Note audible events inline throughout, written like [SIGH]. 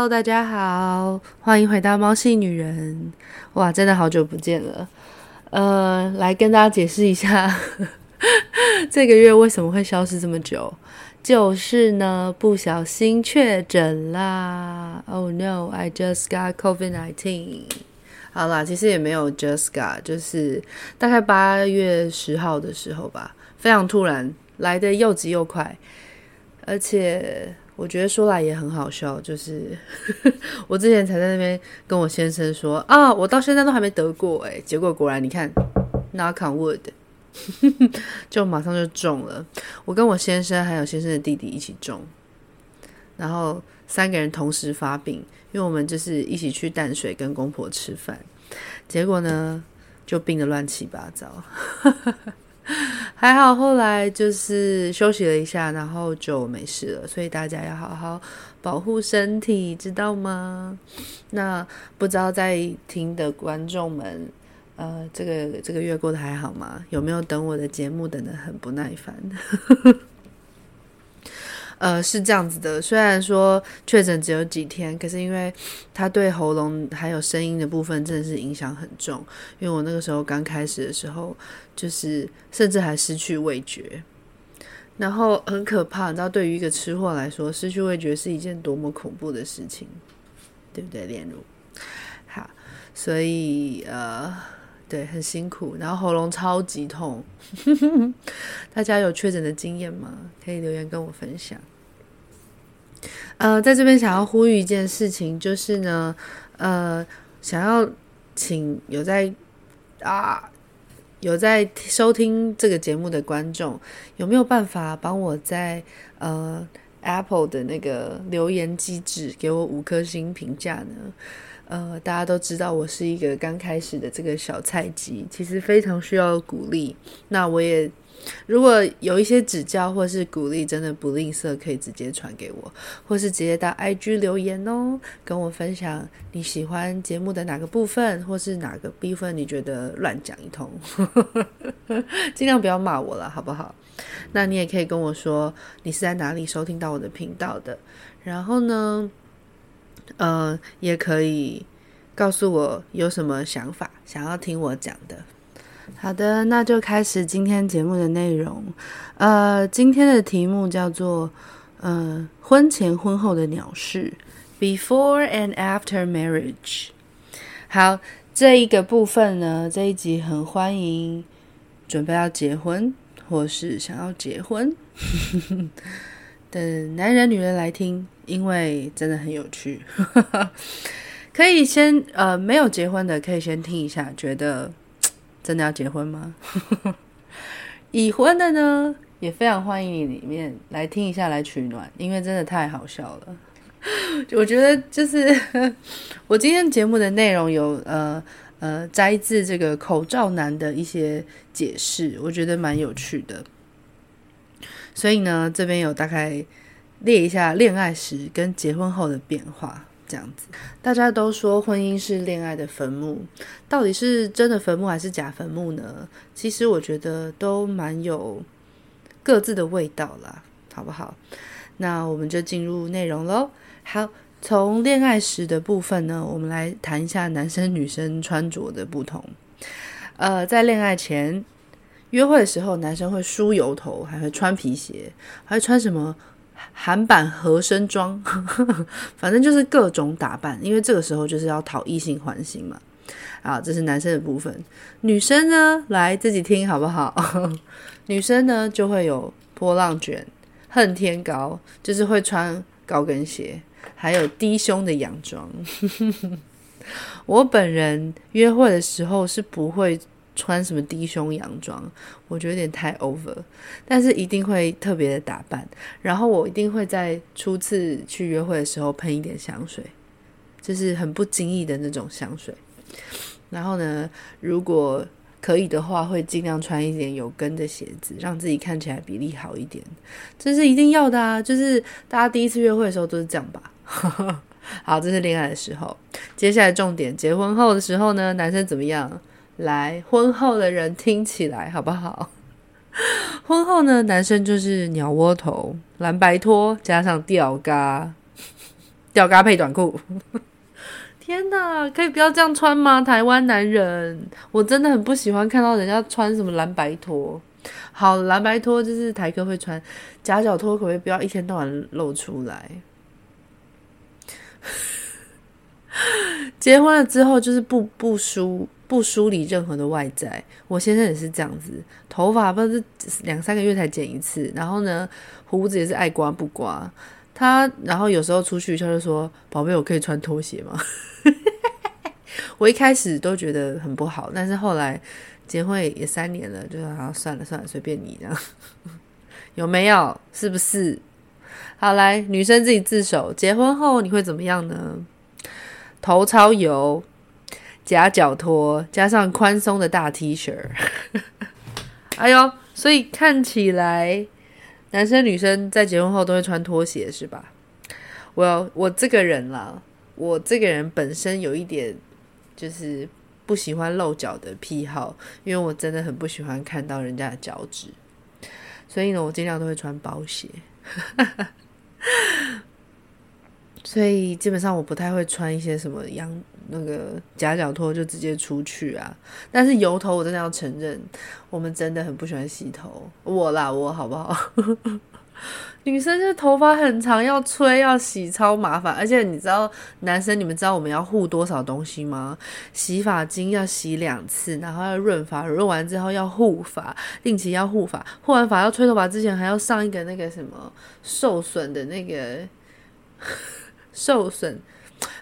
Hello，大家好，欢迎回到猫系女人。哇，真的好久不见了。呃，来跟大家解释一下，[LAUGHS] 这个月为什么会消失这么久？就是呢，不小心确诊啦。Oh no，I just got COVID-19。好啦，其实也没有 just got，就是大概八月十号的时候吧，非常突然，来得又急又快，而且。我觉得说来也很好笑，就是 [LAUGHS] 我之前才在那边跟我先生说啊，我到现在都还没得过诶，结果果然你看，knock on wood，[LAUGHS] 就马上就中了。我跟我先生还有先生的弟弟一起中，然后三个人同时发病，因为我们就是一起去淡水跟公婆吃饭，结果呢就病得乱七八糟。还好，后来就是休息了一下，然后就没事了。所以大家要好好保护身体，知道吗？那不知道在听的观众们，呃，这个这个月过得还好吗？有没有等我的节目等得很不耐烦？呃，是这样子的，虽然说确诊只有几天，可是因为他对喉咙还有声音的部分真的是影响很重。因为我那个时候刚开始的时候，就是甚至还失去味觉，然后很可怕。你知道，对于一个吃货来说，失去味觉是一件多么恐怖的事情，对不对？炼乳，好，所以呃，对，很辛苦，然后喉咙超级痛。[LAUGHS] 大家有确诊的经验吗？可以留言跟我分享。呃，在这边想要呼吁一件事情，就是呢，呃，想要请有在啊有在收听这个节目的观众，有没有办法帮我在呃 Apple 的那个留言机制给我五颗星评价呢？呃，大家都知道我是一个刚开始的这个小菜鸡，其实非常需要鼓励。那我也。如果有一些指教或是鼓励，真的不吝啬，可以直接传给我，或是直接到 IG 留言哦，跟我分享你喜欢节目的哪个部分，或是哪个部分你觉得乱讲一通，[LAUGHS] 尽量不要骂我了，好不好？那你也可以跟我说你是在哪里收听到我的频道的，然后呢，呃，也可以告诉我有什么想法，想要听我讲的。好的，那就开始今天节目的内容。呃，今天的题目叫做“呃，婚前婚后的鸟事 ”（Before and After Marriage）。好，这一个部分呢，这一集很欢迎准备要结婚或是想要结婚 [LAUGHS] 的男人、女人来听，因为真的很有趣。[LAUGHS] 可以先呃，没有结婚的可以先听一下，觉得。真的要结婚吗？[LAUGHS] 已婚的呢，也非常欢迎你里面来听一下，来取暖，因为真的太好笑了。[LAUGHS] 我觉得就是 [LAUGHS] 我今天节目的内容有呃呃摘自这个口罩男的一些解释，我觉得蛮有趣的。所以呢，这边有大概列一下恋爱时跟结婚后的变化。这样子，大家都说婚姻是恋爱的坟墓，到底是真的坟墓还是假坟墓呢？其实我觉得都蛮有各自的味道啦，好不好？那我们就进入内容喽。好，从恋爱时的部分呢，我们来谈一下男生女生穿着的不同。呃，在恋爱前约会的时候，男生会梳油头，还会穿皮鞋，还会穿什么？韩版合身装，[LAUGHS] 反正就是各种打扮，因为这个时候就是要讨异性欢心嘛。啊，这是男生的部分。女生呢，来自己听好不好？[LAUGHS] 女生呢就会有波浪卷、恨天高，就是会穿高跟鞋，还有低胸的洋装。[LAUGHS] 我本人约会的时候是不会。穿什么低胸洋装，我觉得有点太 over，但是一定会特别的打扮。然后我一定会在初次去约会的时候喷一点香水，就是很不经意的那种香水。然后呢，如果可以的话，会尽量穿一点有跟的鞋子，让自己看起来比例好一点。这是一定要的啊！就是大家第一次约会的时候都是这样吧。[LAUGHS] 好，这是恋爱的时候。接下来重点，结婚后的时候呢，男生怎么样？来，婚后的人听起来好不好？[LAUGHS] 婚后呢，男生就是鸟窝头、蓝白拖加上吊嘎，[LAUGHS] 吊嘎配短裤。[LAUGHS] 天哪，可以不要这样穿吗？台湾男人，我真的很不喜欢看到人家穿什么蓝白拖。好，蓝白拖就是台哥会穿，夹脚拖可不可以不要一天到晚露出来？结婚了之后就是不不梳不梳理任何的外在。我先生也是这样子，头发不是两三个月才剪一次，然后呢，胡子也是爱刮不刮。他然后有时候出去他就说：“宝贝，我可以穿拖鞋吗？” [LAUGHS] 我一开始都觉得很不好，但是后来结婚也三年了，就说啊，算了算了，随便你这样，[LAUGHS] 有没有？是不是？好，来，女生自己自首。结婚后你会怎么样呢？头超油，夹脚拖，加上宽松的大 T 恤。[LAUGHS] 哎呦，所以看起来男生女生在结婚后都会穿拖鞋是吧？我我这个人啦。我这个人本身有一点就是不喜欢露脚的癖好，因为我真的很不喜欢看到人家的脚趾，所以呢，我尽量都会穿包鞋。所以基本上我不太会穿一些什么羊那个夹脚拖就直接出去啊。但是油头我真的要承认，我们真的很不喜欢洗头，我啦我好不好？[LAUGHS] 女生就是头发很长，要吹要洗超麻烦，而且你知道男生你们知道我们要护多少东西吗？洗发精要洗两次，然后要润发，润完之后要护发，定期要护发，护完发要吹头发之前还要上一个那个什么受损的那个受损，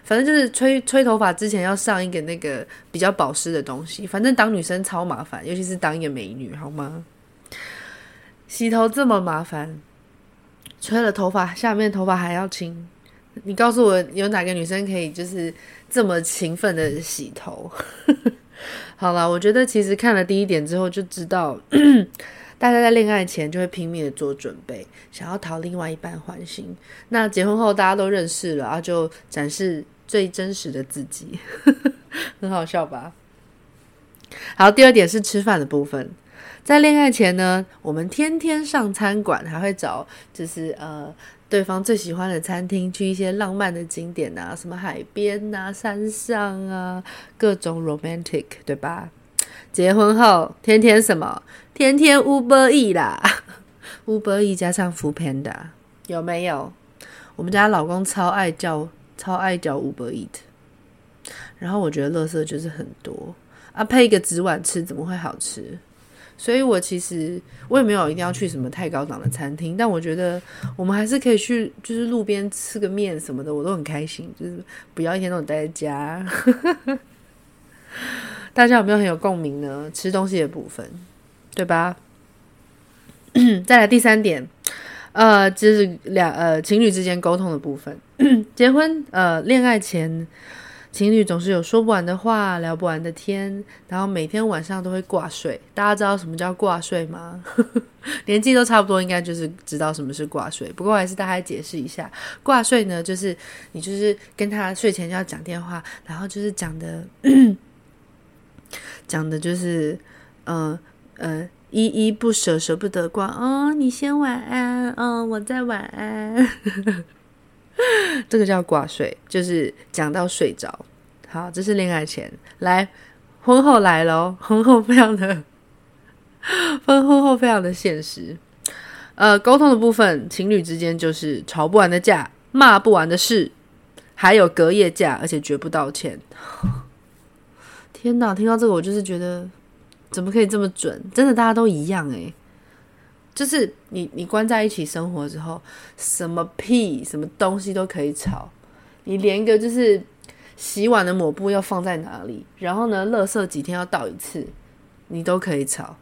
反正就是吹吹头发之前要上一个那个比较保湿的东西。反正当女生超麻烦，尤其是当一个美女，好吗？洗头这么麻烦。吹了头发，下面头发还要清。你告诉我，有哪个女生可以就是这么勤奋的洗头？[LAUGHS] 好了，我觉得其实看了第一点之后就知道，大家在恋爱前就会拼命的做准备，想要讨另外一半欢心。那结婚后大家都认识了，然后就展示最真实的自己，[LAUGHS] 很好笑吧？好，第二点是吃饭的部分。在恋爱前呢，我们天天上餐馆，还会找就是呃对方最喜欢的餐厅，去一些浪漫的景点啊，什么海边啊、山上啊，各种 romantic，对吧？结婚后天天什么？天天 Uber Eats 啦，[LAUGHS] Uber Eats 加上 Foodpanda，有没有？我们家老公超爱叫，超爱叫 Uber Eats，然后我觉得垃圾就是很多啊，配一个纸碗吃怎么会好吃？所以，我其实我也没有一定要去什么太高档的餐厅，但我觉得我们还是可以去，就是路边吃个面什么的，我都很开心。就是不要一天都待在家。[LAUGHS] 大家有没有很有共鸣呢？吃东西的部分，对吧？[CLEARS THROAT] 再来第三点，呃，就是两呃情侣之间沟通的部分。[CLEARS THROAT] 结婚呃恋爱前。情侣总是有说不完的话，聊不完的天，然后每天晚上都会挂睡。大家知道什么叫挂睡吗？[LAUGHS] 年纪都差不多，应该就是知道什么是挂睡。不过还是大概解释一下，挂睡呢，就是你就是跟他睡前要讲电话，然后就是讲的，讲的就是，嗯、呃、嗯、呃，依依不舍，舍不得挂。哦，你先晚安，哦，我再晚安。[LAUGHS] 这个叫挂睡，就是讲到睡着。好，这是恋爱前。来，婚后来咯，婚后非常的，分婚后非常的现实。呃，沟通的部分，情侣之间就是吵不完的架，骂不完的事，还有隔夜架，而且绝不道歉。天哪，听到这个我就是觉得，怎么可以这么准？真的大家都一样诶。就是你，你关在一起生活之后，什么屁，什么东西都可以吵。你连一个就是洗碗的抹布要放在哪里，然后呢，垃圾几天要倒一次，你都可以吵。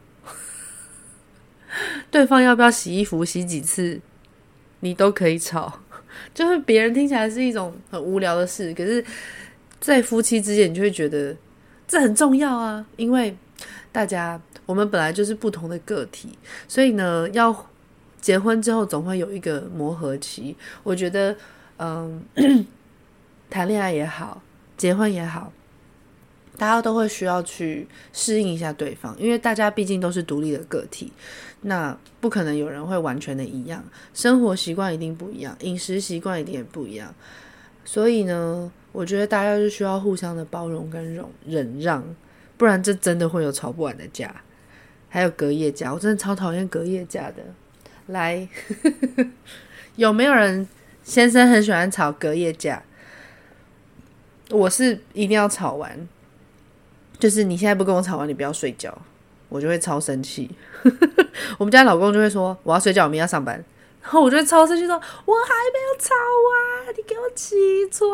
[LAUGHS] 对方要不要洗衣服，洗几次，你都可以吵。[LAUGHS] 就是别人听起来是一种很无聊的事，可是，在夫妻之间，你就会觉得这很重要啊，因为大家。我们本来就是不同的个体，所以呢，要结婚之后总会有一个磨合期。我觉得，嗯，[CLEARS THROAT] 谈恋爱也好，结婚也好，大家都会需要去适应一下对方，因为大家毕竟都是独立的个体，那不可能有人会完全的一样，生活习惯一定不一样，饮食习惯一定也不一样。所以呢，我觉得大家就需要互相的包容跟容忍让，不然这真的会有吵不完的架。还有隔夜架，我真的超讨厌隔夜架的。来，[LAUGHS] 有没有人先生很喜欢吵隔夜架？我是一定要吵完，就是你现在不跟我吵完，你不要睡觉，我就会超生气。[LAUGHS] 我们家老公就会说我要睡觉，我明天要上班，后我就会超生气说我还没有吵啊，你给我起床。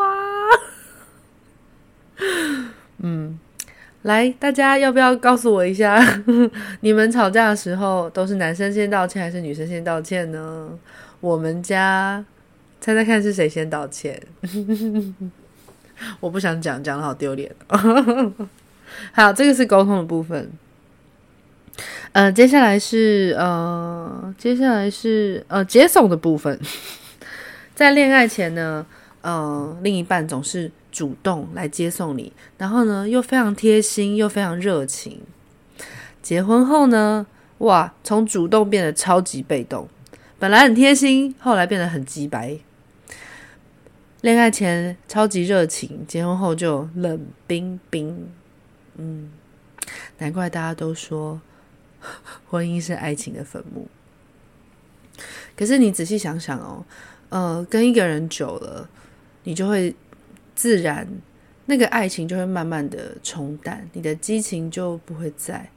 [LAUGHS] 嗯。来，大家要不要告诉我一下，[LAUGHS] 你们吵架的时候都是男生先道歉还是女生先道歉呢？我们家猜猜看是谁先道歉？[LAUGHS] 我不想讲，讲的好丢脸。好，这个是沟通的部分。呃，接下来是呃，接下来是呃接送的部分。在恋爱前呢，呃，另一半总是。主动来接送你，然后呢，又非常贴心，又非常热情。结婚后呢，哇，从主动变得超级被动，本来很贴心，后来变得很机掰。恋爱前超级热情，结婚后就冷冰冰。嗯，难怪大家都说 [LAUGHS] 婚姻是爱情的坟墓。可是你仔细想想哦，呃，跟一个人久了，你就会。自然，那个爱情就会慢慢的冲淡，你的激情就不会在。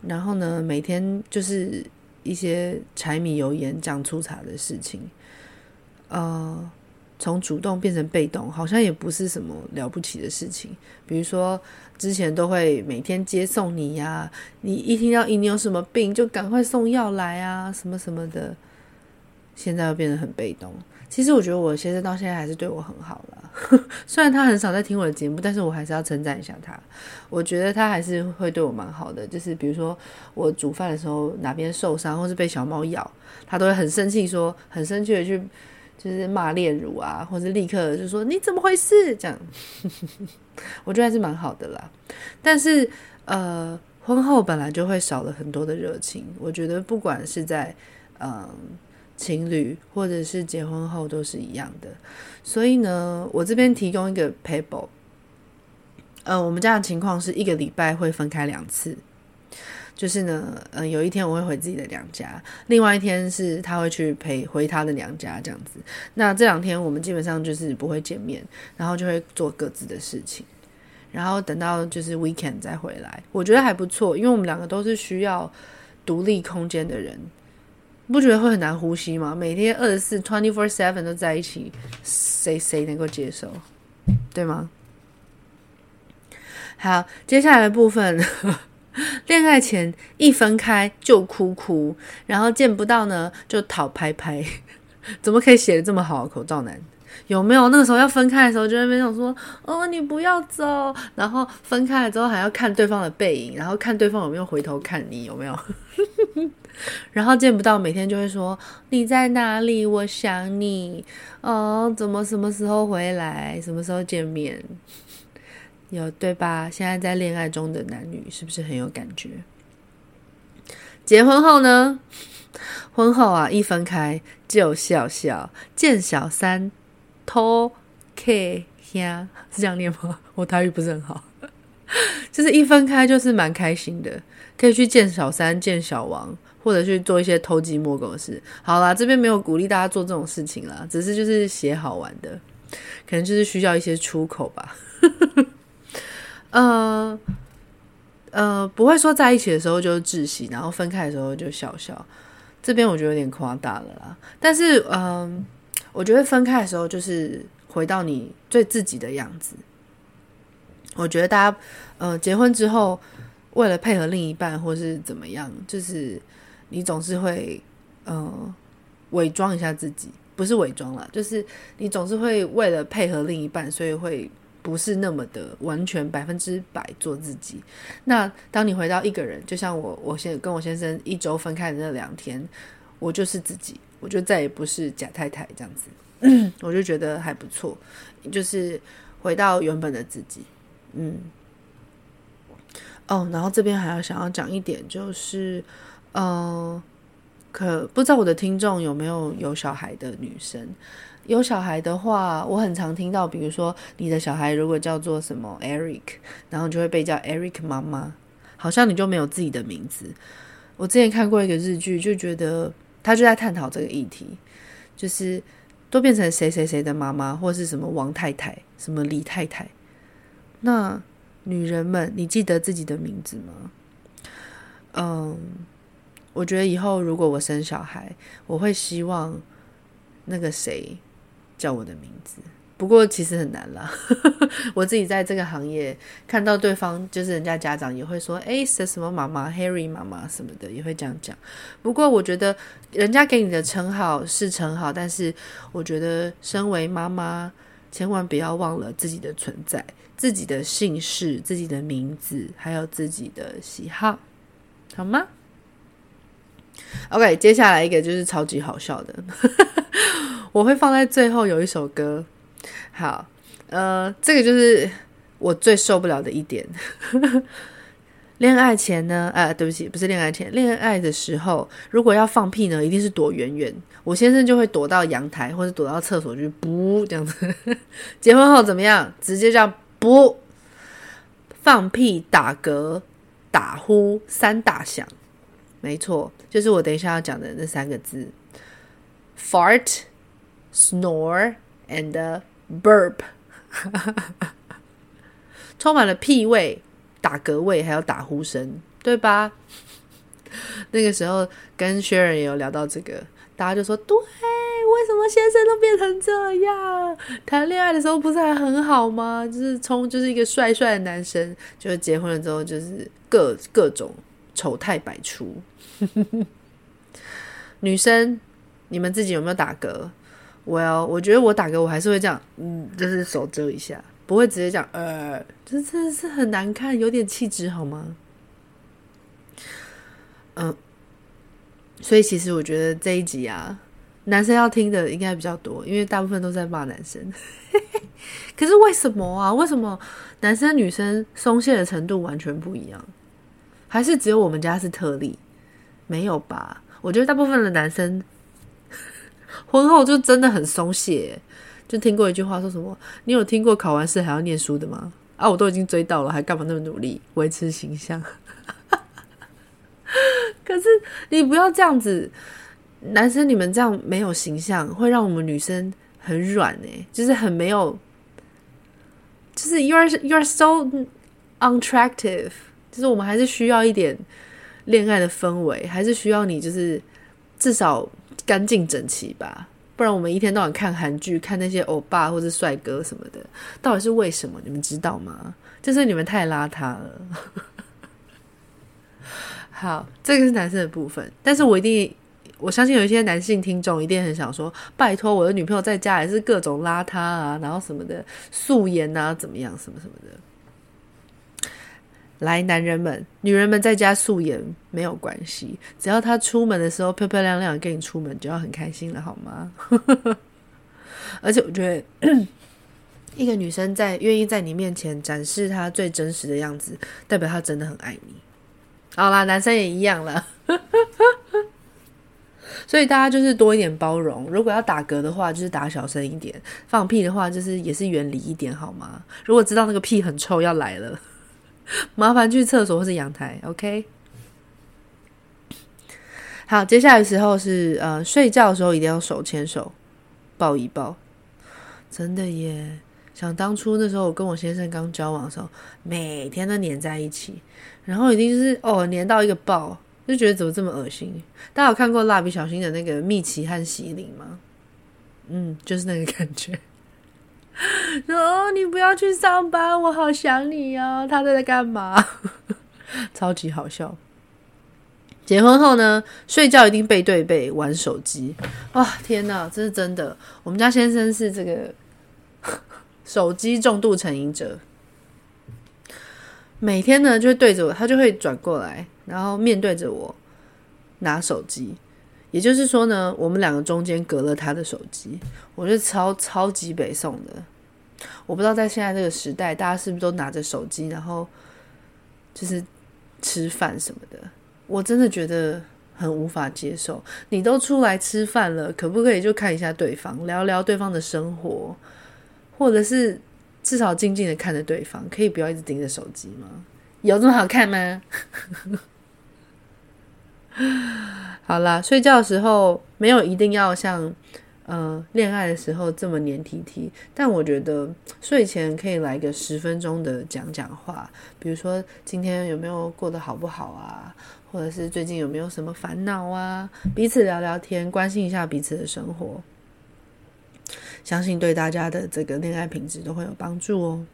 然后呢，每天就是一些柴米油盐酱醋茶的事情。呃，从主动变成被动，好像也不是什么了不起的事情。比如说，之前都会每天接送你呀，你一听到你有什么病，就赶快送药来啊，什么什么的。现在又变得很被动。其实我觉得我先生到现在还是对我很好了，[LAUGHS] 虽然他很少在听我的节目，但是我还是要称赞一下他。我觉得他还是会对我蛮好的，就是比如说我煮饭的时候哪边受伤，或是被小猫咬，他都会很生气，说很生气的去就是骂炼乳啊，或是立刻就说你怎么回事这样。[LAUGHS] 我觉得还是蛮好的啦。但是呃，婚后本来就会少了很多的热情。我觉得不管是在嗯。情侣或者是结婚后都是一样的，所以呢，我这边提供一个 paper。呃，我们家的情况是一个礼拜会分开两次，就是呢，嗯、有一天我会回自己的娘家，另外一天是他会去陪回他的娘家，这样子。那这两天我们基本上就是不会见面，然后就会做各自的事情，然后等到就是 weekend 再回来，我觉得还不错，因为我们两个都是需要独立空间的人。不觉得会很难呼吸吗？每天二十四 twenty four seven 都在一起，谁谁能够接受？对吗？好，接下来的部分，[LAUGHS] 恋爱前一分开就哭哭，然后见不到呢就讨拍拍，[LAUGHS] 怎么可以写的这么好？口罩男有没有？那个时候要分开的时候，就在那边想说：“哦，你不要走。”然后分开了之后还要看对方的背影，然后看对方有没有回头看你，有没有？[LAUGHS] 然后见不到，每天就会说你在哪里？我想你哦，怎么什么时候回来？什么时候见面？有对吧？现在在恋爱中的男女是不是很有感觉？结婚后呢？[LAUGHS] 婚后啊，一分开就笑笑，见小三偷 K 呀，是这样念吗？[LAUGHS] 我台语不是很好，[LAUGHS] 就是一分开就是蛮开心的，可以去见小三、见小王。或者去做一些偷鸡摸狗的事。好啦，这边没有鼓励大家做这种事情啦，只是就是写好玩的，可能就是需要一些出口吧。呃呃，不会说在一起的时候就窒息，然后分开的时候就笑笑。这边我觉得有点夸大了啦。但是嗯、我觉得分开的时候就是回到你最自己的样子。我觉得大家呃结婚之后，为了配合另一半或是怎么样，就是。你总是会，呃，伪装一下自己，不是伪装啦，就是你总是会为了配合另一半，所以会不是那么的完全百分之百做自己。那当你回到一个人，就像我，我先跟我先生一周分开的那两天，我就是自己，我就再也不是假太太这样子，[CLEARS THROAT] 我就觉得还不错，就是回到原本的自己，嗯，哦，然后这边还要想要讲一点就是。呃，可不知道我的听众有没有有小孩的女生？有小孩的话，我很常听到，比如说你的小孩如果叫做什么 Eric，然后就会被叫 Eric 妈妈，好像你就没有自己的名字。我之前看过一个日剧，就觉得他就在探讨这个议题，就是都变成谁谁谁的妈妈，或是什么王太太、什么李太太。那女人们，你记得自己的名字吗？嗯，我觉得以后如果我生小孩，我会希望那个谁。叫我的名字，不过其实很难啦。[LAUGHS] 我自己在这个行业看到对方，就是人家家长也会说：“哎，是什么妈妈，Harry 妈妈什么的，也会这样讲。”不过我觉得人家给你的称号是称号，但是我觉得身为妈妈，千万不要忘了自己的存在、自己的姓氏、自己的名字，还有自己的喜好，好吗？OK，接下来一个就是超级好笑的。[LAUGHS] 我会放在最后有一首歌，好，呃，这个就是我最受不了的一点。[LAUGHS] 恋爱前呢，呃，对不起，不是恋爱前，恋爱的时候，如果要放屁呢，一定是躲远远。我先生就会躲到阳台或者躲到厕所去，不这样子。[LAUGHS] 结婚后怎么样？直接这样不放屁、打嗝、打呼三大响，没错，就是我等一下要讲的那三个字：fart。Snore and burp，[LAUGHS] 充满了屁味、打嗝味，还有打呼声，对吧？[LAUGHS] 那个时候跟学人也有聊到这个，大家就说：“对，为什么先生都变成这样？谈恋爱的时候不是还很好吗？就是从就是一个帅帅的男生，就是结婚了之后就是各各种丑态百出。” [LAUGHS] 女生，你们自己有没有打嗝？我要，我觉得我打嗝，我还是会这样，嗯，就是手遮一下，不会直接这样，呃，这真的是很难看，有点气质好吗？嗯，所以其实我觉得这一集啊，男生要听的应该比较多，因为大部分都在骂男生。[LAUGHS] 可是为什么啊？为什么男生女生松懈的程度完全不一样？还是只有我们家是特例？没有吧？我觉得大部分的男生。婚后就真的很松懈，就听过一句话说什么：“你有听过考完试还要念书的吗？”啊，我都已经追到了，还干嘛那么努力维持形象？[LAUGHS] 可是你不要这样子，男生你们这样没有形象，会让我们女生很软哎，就是很没有，就是 you are you are so unattractive，就是我们还是需要一点恋爱的氛围，还是需要你，就是至少。干净整齐吧，不然我们一天到晚看韩剧，看那些欧巴或者帅哥什么的，到底是为什么？你们知道吗？就是你们太邋遢了。[LAUGHS] 好，这个是男生的部分，但是我一定，我相信有一些男性听众一定很想说，拜托我的女朋友在家也是各种邋遢啊，然后什么的素颜啊，怎么样，什么什么的。来，男人们、女人们在家素颜没有关系，只要他出门的时候漂漂亮亮跟你出门，就要很开心了，好吗？[LAUGHS] 而且我觉得，[CLEARS THROAT] 一个女生在愿意在你面前展示她最真实的样子，代表她真的很爱你。好啦，男生也一样了，[LAUGHS] 所以大家就是多一点包容。如果要打嗝的话，就是打小声一点；放屁的话，就是也是远离一点，好吗？如果知道那个屁很臭要来了。[LAUGHS] 麻烦去厕所或是阳台，OK。好，接下来时候是呃，睡觉的时候一定要手牵手，抱一抱。真的耶！想当初那时候我跟我先生刚交往的时候，每天都黏在一起，然后一定就是哦，黏到一个爆，就觉得怎么这么恶心。大家有看过蜡笔小新的那个蜜奇和喜灵吗？嗯，就是那个感觉。[LAUGHS] 哦，你不要去上班，我好想你哦。他在在干嘛？[LAUGHS] 超级好笑。结婚后呢，睡觉一定背对背玩手机。哇，天哪，这是真的。我们家先生是这个 [LAUGHS] 手机重度成瘾者，每天呢就会对着我，他就会转过来，然后面对着我拿手机。也就是说呢，我们两个中间隔了他的手机，我是超超级北宋的。我不知道在现在这个时代，大家是不是都拿着手机，然后就是吃饭什么的？我真的觉得很无法接受。你都出来吃饭了，可不可以就看一下对方，聊聊对方的生活，或者是至少静静的看着对方，可以不要一直盯着手机吗？有这么好看吗？好啦，睡觉的时候没有一定要像呃恋爱的时候这么黏 T T，但我觉得睡前可以来个十分钟的讲讲话，比如说今天有没有过得好不好啊，或者是最近有没有什么烦恼啊，彼此聊聊天，关心一下彼此的生活，相信对大家的这个恋爱品质都会有帮助哦。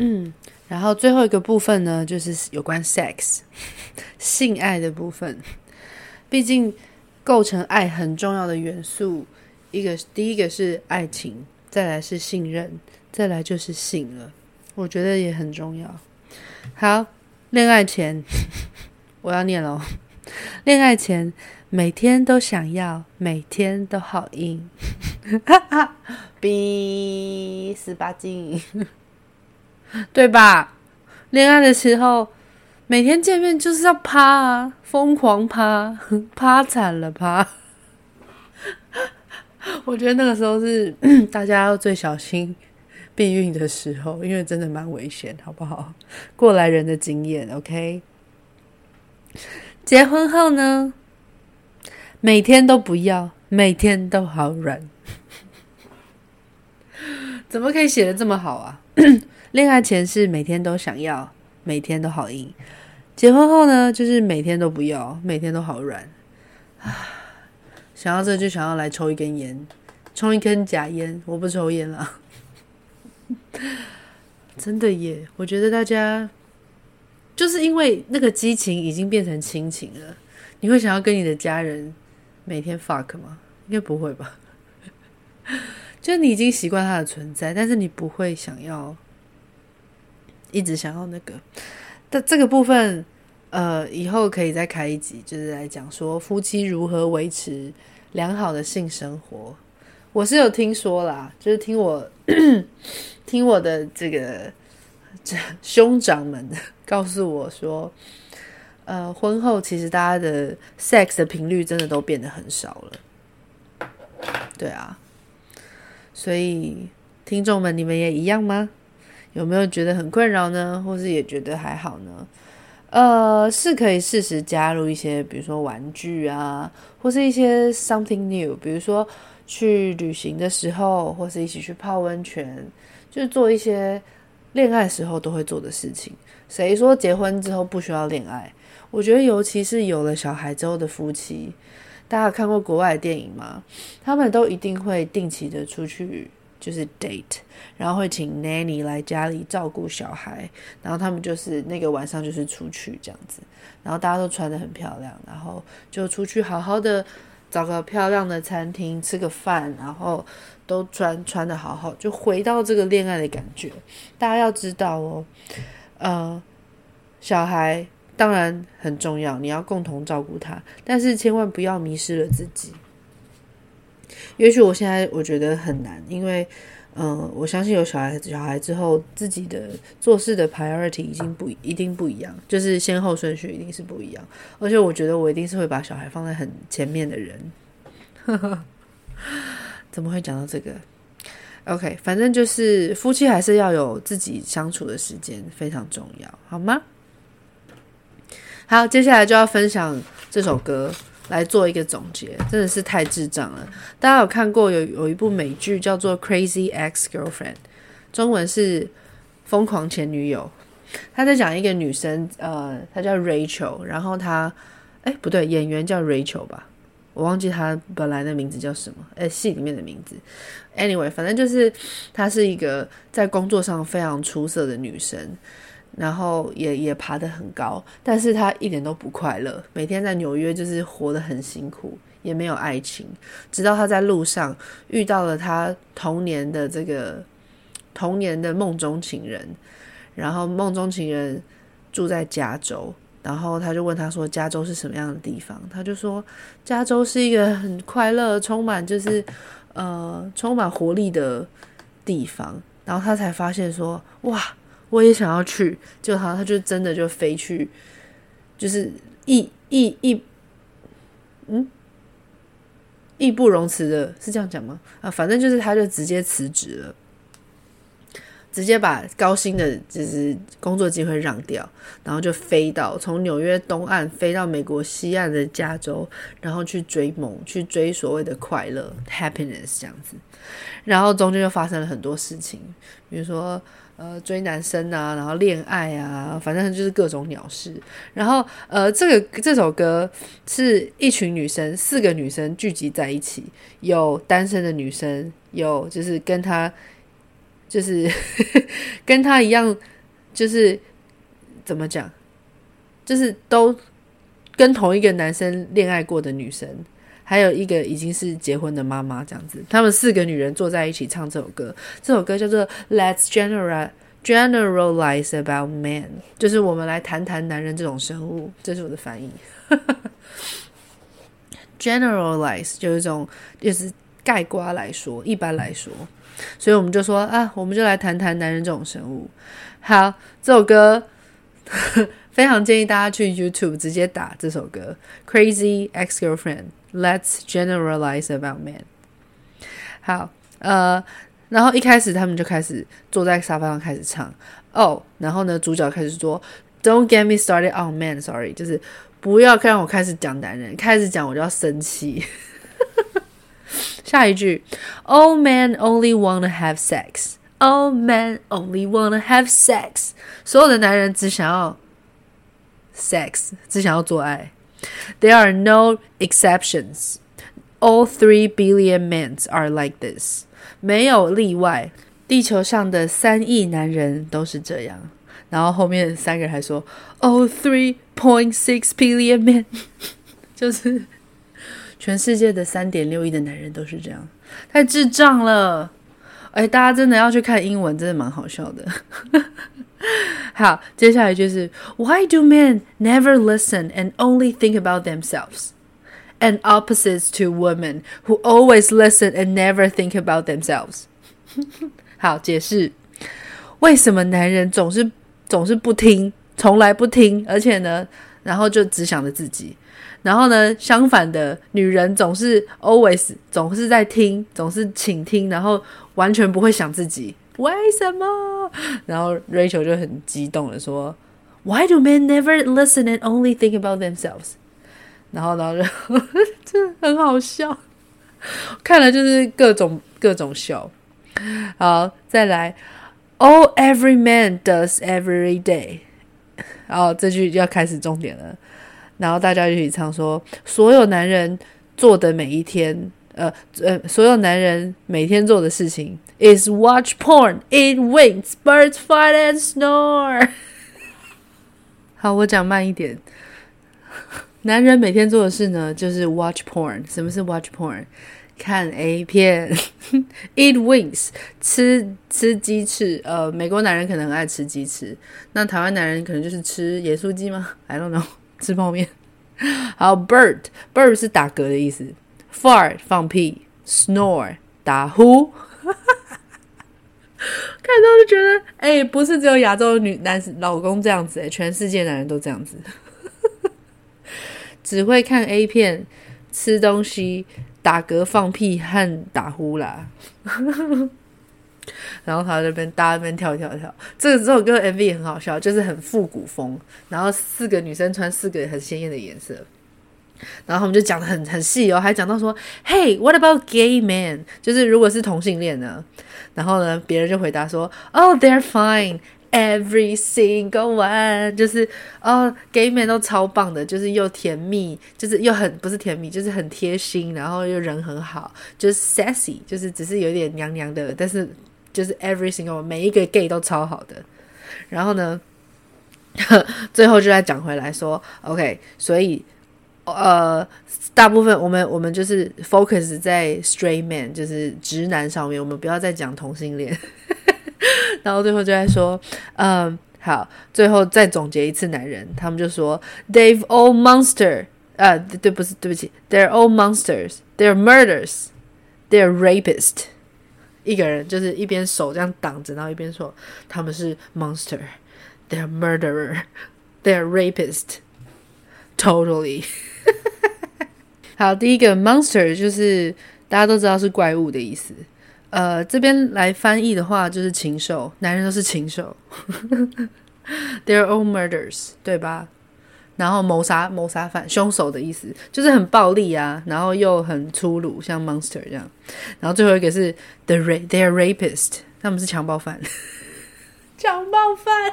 嗯，然后最后一个部分呢，就是有关 sex 性爱的部分。毕竟构成爱很重要的元素，一个第一个是爱情，再来是信任，再来就是性了。我觉得也很重要。好，恋爱前我要念喽。恋爱前每天都想要，每天都好硬，[LAUGHS] 哈哈，B 十八禁。[LAUGHS] 对吧？恋爱的时候，每天见面就是要趴啊，疯狂趴，[LAUGHS] 趴惨了趴。[LAUGHS] 我觉得那个时候是 [CLEARS THROAT] 大家要最小心避孕的时候，因为真的蛮危险，好不好？过来人的经验，OK。结婚后呢，每天都不要，每天都好软。怎么可以写得这么好啊？恋爱前是每天都想要，每天都好硬；结婚后呢，就是每天都不要，每天都好软。啊，想要这就想要来抽一根烟，抽一根假烟。我不抽烟了，[LAUGHS] 真的耶！我觉得大家就是因为那个激情已经变成亲情了。你会想要跟你的家人每天 fuck 吗？应该不会吧？[LAUGHS] 就你已经习惯他的存在，但是你不会想要。一直想要那个，但这个部分，呃，以后可以再开一集，就是来讲说夫妻如何维持良好的性生活。我是有听说啦，就是听我 [CLEARS THROAT] 听我的这个这 [LAUGHS] 兄长们 [LAUGHS] 告诉我说，呃，婚后其实大家的 sex 的频率真的都变得很少了。对啊，所以听众们，你们也一样吗？有没有觉得很困扰呢？或是也觉得还好呢？呃，是可以适时加入一些，比如说玩具啊，或是一些 something new，比如说去旅行的时候，或是一起去泡温泉，就是做一些恋爱时候都会做的事情。谁说结婚之后不需要恋爱？我觉得，尤其是有了小孩之后的夫妻，大家有看过国外的电影吗？他们都一定会定期的出去。就是 date，然后会请 nanny 来家里照顾小孩，然后他们就是那个晚上就是出去这样子，然后大家都穿得很漂亮，然后就出去好好的找个漂亮的餐厅吃个饭，然后都穿穿得好好，就回到这个恋爱的感觉。大家要知道哦，呃，小孩当然很重要，你要共同照顾他，但是千万不要迷失了自己。也许我现在我觉得很难，因为，嗯、我相信有小孩小孩之后，自己的做事的 priority 已经不一定不一样，就是先后顺序一定是不一样。而且我觉得我一定是会把小孩放在很前面的人。[LAUGHS] 怎么会讲到这个？OK，反正就是夫妻还是要有自己相处的时间，非常重要，好吗？好，接下来就要分享这首歌。来做一个总结，真的是太智障了。大家有看过有有一部美剧叫做《Crazy Ex-Girlfriend》，中文是《疯狂前女友》。他在讲一个女生，呃，她叫 Rachel，然后她，哎，不对，演员叫 Rachel 吧，我忘记她本来的名字叫什么，哎，戏里面的名字。Anyway，反正就是她是一个在工作上非常出色的女生。然后也也爬得很高，但是他一点都不快乐，每天在纽约就是活得很辛苦，也没有爱情。直到他在路上遇到了他童年的这个童年的梦中情人，然后梦中情人住在加州，然后他就问他说：“加州是什么样的地方？”他就说：“加州是一个很快乐、充满就是呃充满活力的地方。”然后他才发现说：“哇！”我也想要去。就好，他就真的就飞去，就是义义义，嗯，义不容辞的，是这样讲吗？啊，反正就是他就直接辞职了。直接把高薪的就是工作机会让掉，然后就飞到从纽约东岸飞到美国西岸的加州，然后去追梦，去追所谓的快乐 （happiness） 这样子。然后中间就发生了很多事情，比如说呃追男生啊，然后恋爱啊，反正就是各种鸟事。然后呃这个这首歌是一群女生，四个女生聚集在一起，有单身的女生，有就是跟她。就是 [LAUGHS] 跟他一样，就是怎么讲，就是都跟同一个男生恋爱过的女生，还有一个已经是结婚的妈妈，这样子，他们四个女人坐在一起唱这首歌。这首歌叫做《Let's General Generalize About Men》，就是我们来谈谈男人这种生物。这是我的翻译。[LAUGHS] Generalize 就是一种，就是概括来说，一般来说。所以我们就说啊，我们就来谈谈男人这种生物。好，这首歌 [LAUGHS] 非常建议大家去 YouTube 直接打这首歌《Crazy Ex-Girlfriend》，Let's Generalize About Men。好，呃，然后一开始他们就开始坐在沙发上开始唱哦然后呢，主角开始说 “Don't get me started on men”，Sorry，就是不要让我开始讲男人，开始讲我就要生气。下一句，All men only wanna have sex. All men only wanna have sex. 所有的男人只想要 sex，只想要做爱。There are no exceptions. All three billion men are like this. 没有例外，地球上的三亿男人都是这样。然后后面三个人还说，All three point six billion men，就是。全世界的三点六亿的男人都是这样，太智障了！哎，大家真的要去看英文，真的蛮好笑的。好，接下来就是 Why do men never listen and only think about themselves? And opposites to women who always listen and never think about themselves. 好，解释为什么男人总是总是不听，从来不听，而且呢，然后就只想着自己。然后呢，相反的，女人总是 always 总是在听，总是倾听，然后完全不会想自己为什么。然后 Rachel 就很激动的说：“Why do men never listen and only think about themselves？” 然后呢，就很好笑，看了就是各种各种笑。好，再来，All every man does every day。然后这句就要开始重点了。然后大家一起唱说：“所有男人做的每一天，呃呃，所有男人每天做的事情，is watch porn, eat wings, birds fight and snore。”好，我讲慢一点。男人每天做的事呢，就是 watch porn。什么是 watch porn？看 A 片。eat wings，吃吃鸡翅。呃，美国男人可能爱吃鸡翅，那台湾男人可能就是吃盐酥鸡吗？I don't know。吃泡面，好，bird，bird 是打嗝的意思，fart 放屁，snore 打呼，看到就觉得，哎、不是只有亚洲女男老公这样子、欸，全世界男人都这样子，只会看 A 片、吃东西、打嗝、放屁和打呼啦。然后他在那边，搭那边跳跳跳。这个这首歌 MV 也很好笑，就是很复古风。然后四个女生穿四个很鲜艳的颜色。然后他们就讲得很很细哦，还讲到说：“Hey，what about gay men？就是如果是同性恋呢？”然后呢，别人就回答说：“Oh，they're fine，every single one。就是哦，gay men 都超棒的，就是又甜蜜，就是又很不是甜蜜，就是很贴心，然后又人很好，就是 sassy，就是只是有点娘娘的，但是。”就是 every single 每一个 gay 都超好的，然后呢，[LAUGHS] 最后就再讲回来说，OK，所以呃，大部分我们我们就是 focus 在 straight man，就是直男上面，我们不要再讲同性恋。然后最后就在说，嗯，好，最后再总结一次，男人他们就说，they've all monster，呃，对，不是，对不起，they're all monsters，they're murders，they're rapist。一个人就是一边手这样挡着，然后一边说他们是 monster，they're murderer，they're rapist，totally。好，第一个 monster 就是大家都知道是怪物的意思。呃，这边来翻译的话就是禽兽，男人都是禽兽。[LAUGHS] They're all murders，对吧？然后谋杀、谋杀犯、凶手的意思就是很暴力啊，然后又很粗鲁，像 monster 这样。然后最后一个是 the ra，they are rapist，他们是强暴犯。[LAUGHS] 强暴犯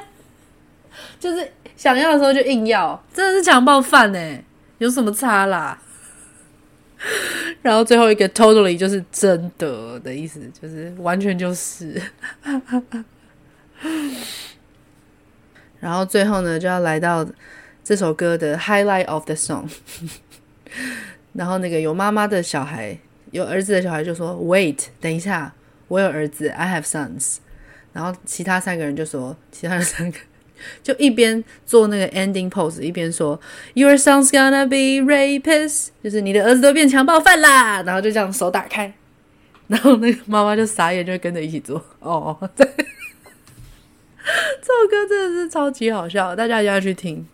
就是想要的时候就硬要，真的是强暴犯哎，有什么差啦？[LAUGHS] 然后最后一个 totally 就是真的的意思，就是完全就是。[LAUGHS] 然后最后呢，就要来到这首歌的 highlight of the song。[LAUGHS] 然后那个有妈妈的小孩，有儿子的小孩就说：“Wait，等一下，我有儿子，I have sons。”然后其他三个人就说：“其他的三个就一边做那个 ending pose，一边说 ‘Your son's gonna be rapist"，就是你的儿子都变强暴犯啦。”然后就这样手打开，然后那个妈妈就傻眼，就跟着一起做。哦，对。这首歌真的是超级好笑，大家一定要去听。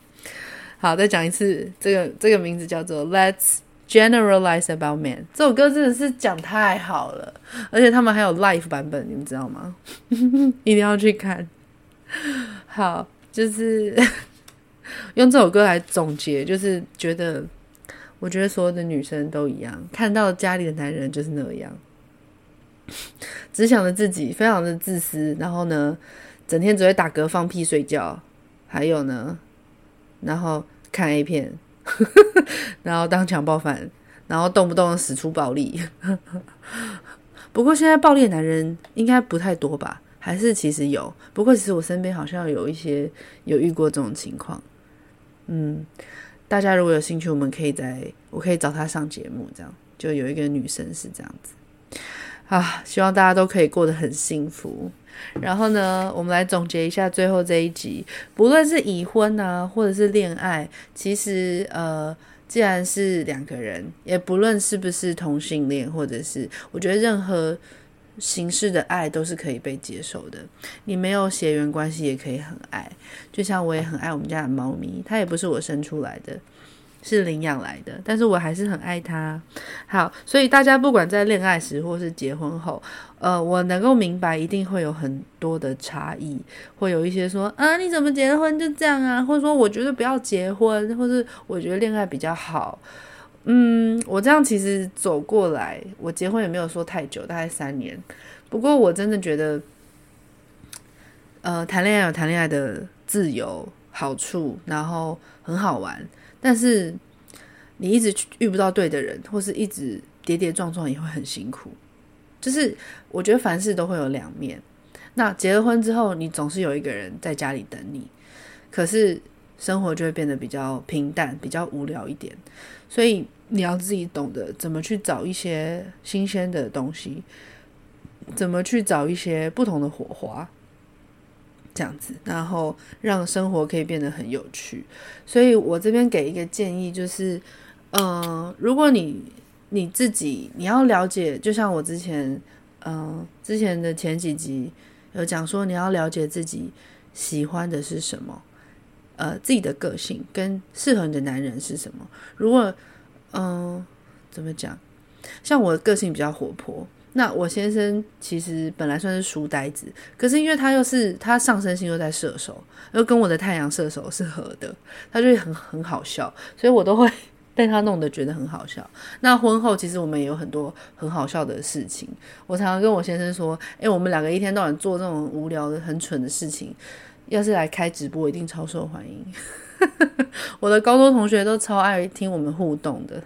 好，再讲一次，这个这个名字叫做《Let's Generalize About Men》。这首歌真的是讲太好了，而且他们还有 live 版本，你们知道吗？[LAUGHS] 一定要去看。好，就是 [LAUGHS] 用这首歌来总结，就是觉得，我觉得所有的女生都一样，看到家里的男人就是那样，只想着自己，非常的自私，然后呢，整天只会打嗝、放屁、睡觉，还有呢，然后看 A 片，[LAUGHS] 然后当强暴犯，然后动不动使出暴力。[LAUGHS] 不过现在暴力的男人应该不太多吧？还是其实有？不过其实我身边好像有一些有遇过这种情况。嗯，大家如果有兴趣，我们可以在我可以找他上节目，这样就有一个女生是这样子。啊，希望大家都可以过得很幸福。然后呢，我们来总结一下最后这一集。不论是已婚啊，或者是恋爱，其实呃，既然是两个人，也不论是不是同性恋，或者是我觉得任何形式的爱都是可以被接受的。你没有血缘关系也可以很爱，就像我也很爱我们家的猫咪，它也不是我生出来的。是领养来的，但是我还是很爱它。好，所以大家不管在恋爱时或是结婚后，呃，我能够明白，一定会有很多的差异，会有一些说啊，你怎么结婚就这样啊，或者说我觉得不要结婚，或是我觉得恋爱比较好。嗯，我这样其实走过来，我结婚也没有说太久，大概三年。不过我真的觉得，呃，谈恋爱有谈恋爱的自由好处，然后很好玩。但是你一直遇不到对的人，或是一直跌跌撞撞，也会很辛苦。就是我觉得凡事都会有两面。那结了婚之后，你总是有一个人在家里等你，可是生活就会变得比较平淡，比较无聊一点。所以你要自己懂得怎么去找一些新鲜的东西，怎么去找一些不同的火花。这样子，然后让生活可以变得很有趣。所以我这边给一个建议，就是，嗯、如果你你自己你要了解，就像我之前，嗯、之前的前几集有讲说，你要了解自己喜欢的是什么，呃，自己的个性跟适合你的男人是什么。如果，嗯、怎么讲？像我的个性比较活泼。那我先生其实本来算是书呆子，可是因为他又是他上升星又在射手，又跟我的太阳射手是合的，他就会很很好笑，所以我都会被他弄得觉得很好笑。那婚后其实我们也有很多很好笑的事情，我常常跟我先生说：“诶，我们两个一天到晚做这种无聊的、很蠢的事情，要是来开直播，一定超受欢迎。[LAUGHS] ”我的高中同学都超爱听我们互动的。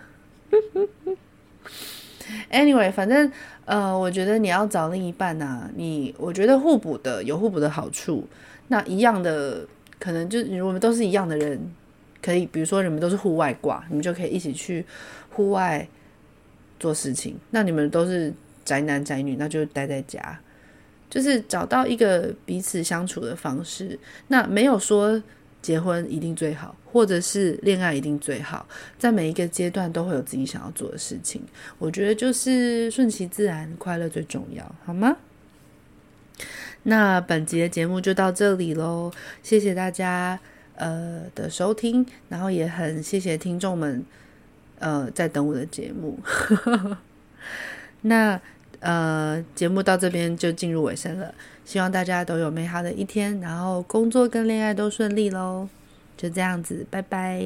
Anyway，反正。呃，我觉得你要找另一半啊，你我觉得互补的有互补的好处。那一样的，可能就我们都是一样的人，可以比如说你们都是户外挂，你们就可以一起去户外做事情。那你们都是宅男宅女，那就待在家，就是找到一个彼此相处的方式。那没有说。结婚一定最好，或者是恋爱一定最好，在每一个阶段都会有自己想要做的事情。我觉得就是顺其自然，快乐最重要，好吗？那本集的节目就到这里喽，谢谢大家呃的收听，然后也很谢谢听众们呃在等我的节目。[LAUGHS] 那呃节目到这边就进入尾声了，希望大家都有美好的一天，然后工作跟恋爱都顺利喽。就这样子，拜拜。